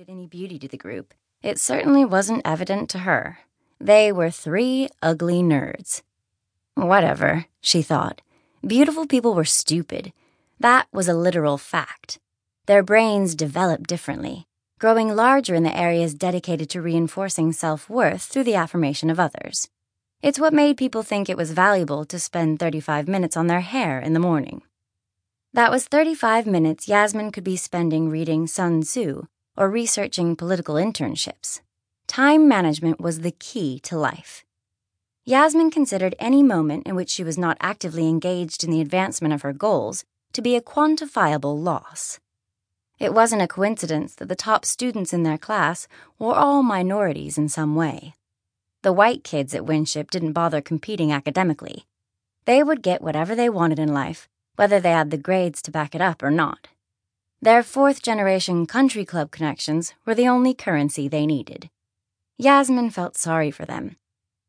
contributed any beauty to the group, it certainly wasn't evident to her. They were three ugly nerds. Whatever, she thought. Beautiful people were stupid. That was a literal fact. Their brains developed differently, growing larger in the areas dedicated to reinforcing self worth through the affirmation of others. It's what made people think it was valuable to spend 35 minutes on their hair in the morning. That was 35 minutes Yasmin could be spending reading Sun Tzu or researching political internships. Time management was the key to life. Yasmin considered any moment in which she was not actively engaged in the advancement of her goals to be a quantifiable loss. It wasn't a coincidence that the top students in their class were all minorities in some way. The white kids at Winship didn't bother competing academically. They would get whatever they wanted in life, whether they had the grades to back it up or not. Their fourth generation country club connections were the only currency they needed. Yasmin felt sorry for them.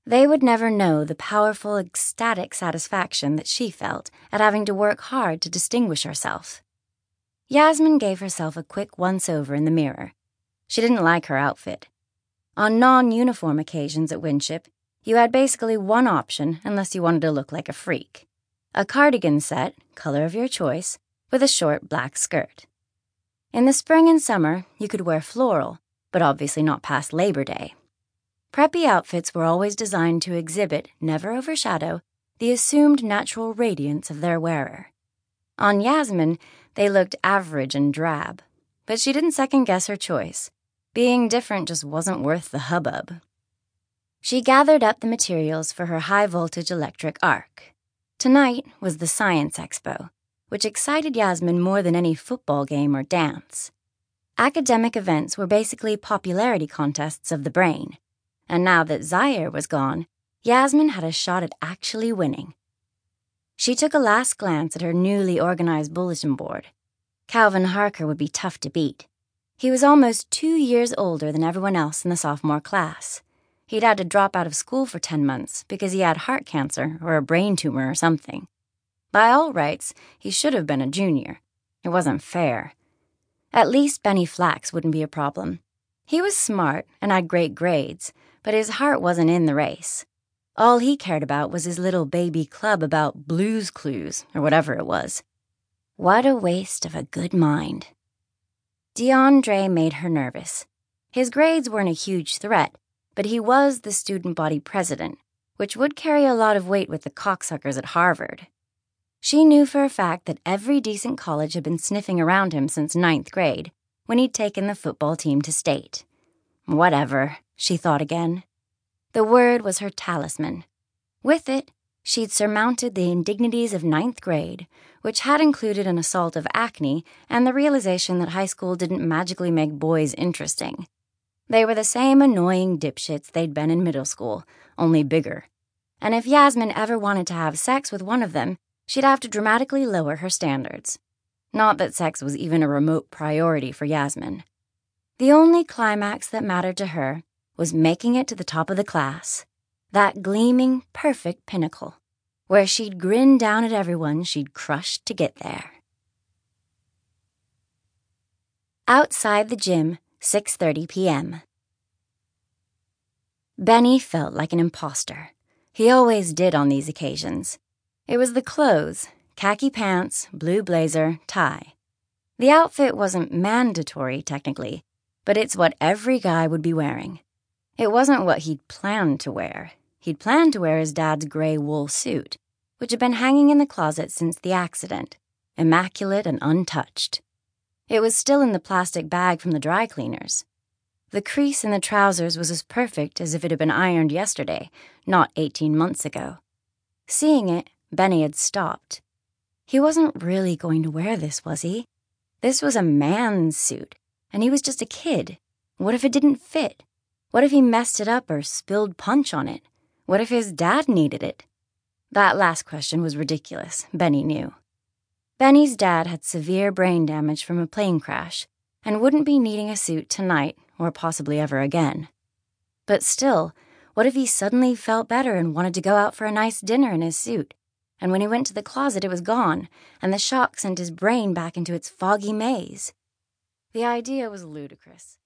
They would never know the powerful, ecstatic satisfaction that she felt at having to work hard to distinguish herself. Yasmin gave herself a quick once over in the mirror. She didn't like her outfit. On non uniform occasions at Winship, you had basically one option unless you wanted to look like a freak a cardigan set, color of your choice, with a short black skirt. In the spring and summer, you could wear floral, but obviously not past Labor Day. Preppy outfits were always designed to exhibit, never overshadow, the assumed natural radiance of their wearer. On Yasmin, they looked average and drab, but she didn't second guess her choice. Being different just wasn't worth the hubbub. She gathered up the materials for her high voltage electric arc. Tonight was the Science Expo, which excited Yasmin more than any football game or dance. Academic events were basically popularity contests of the brain, and now that Zaire was gone, Yasmin had a shot at actually winning. She took a last glance at her newly organized bulletin board. Calvin Harker would be tough to beat. He was almost two years older than everyone else in the sophomore class. He'd had to drop out of school for 10 months because he had heart cancer or a brain tumor or something. By all rights, he should have been a junior. It wasn't fair. At least Benny Flax wouldn't be a problem. He was smart and had great grades, but his heart wasn't in the race. All he cared about was his little baby club about blues clues, or whatever it was. What a waste of a good mind. DeAndre made her nervous. His grades weren't a huge threat, but he was the student body president, which would carry a lot of weight with the cocksuckers at Harvard. She knew for a fact that every decent college had been sniffing around him since ninth grade, when he'd taken the football team to state. Whatever, she thought again. The word was her talisman. With it, she'd surmounted the indignities of ninth grade, which had included an assault of acne and the realization that high school didn't magically make boys interesting. They were the same annoying dipshits they'd been in middle school, only bigger. And if Yasmin ever wanted to have sex with one of them, she'd have to dramatically lower her standards. Not that sex was even a remote priority for Yasmin. The only climax that mattered to her was making it to the top of the class, that gleaming, perfect pinnacle where she'd grin down at everyone she'd crushed to get there. Outside the gym, 6:30 p.m. Benny felt like an impostor. He always did on these occasions. It was the clothes, khaki pants, blue blazer, tie. The outfit wasn't mandatory technically, but it's what every guy would be wearing. It wasn't what he'd planned to wear. He'd planned to wear his dad's gray wool suit, which had been hanging in the closet since the accident, immaculate and untouched. It was still in the plastic bag from the dry cleaners. The crease in the trousers was as perfect as if it had been ironed yesterday, not 18 months ago. Seeing it, Benny had stopped. He wasn't really going to wear this, was he? This was a man's suit, and he was just a kid. What if it didn't fit? What if he messed it up or spilled punch on it? What if his dad needed it? That last question was ridiculous, Benny knew. Benny's dad had severe brain damage from a plane crash and wouldn't be needing a suit tonight or possibly ever again. But still, what if he suddenly felt better and wanted to go out for a nice dinner in his suit? And when he went to the closet, it was gone, and the shock sent his brain back into its foggy maze. The idea was ludicrous.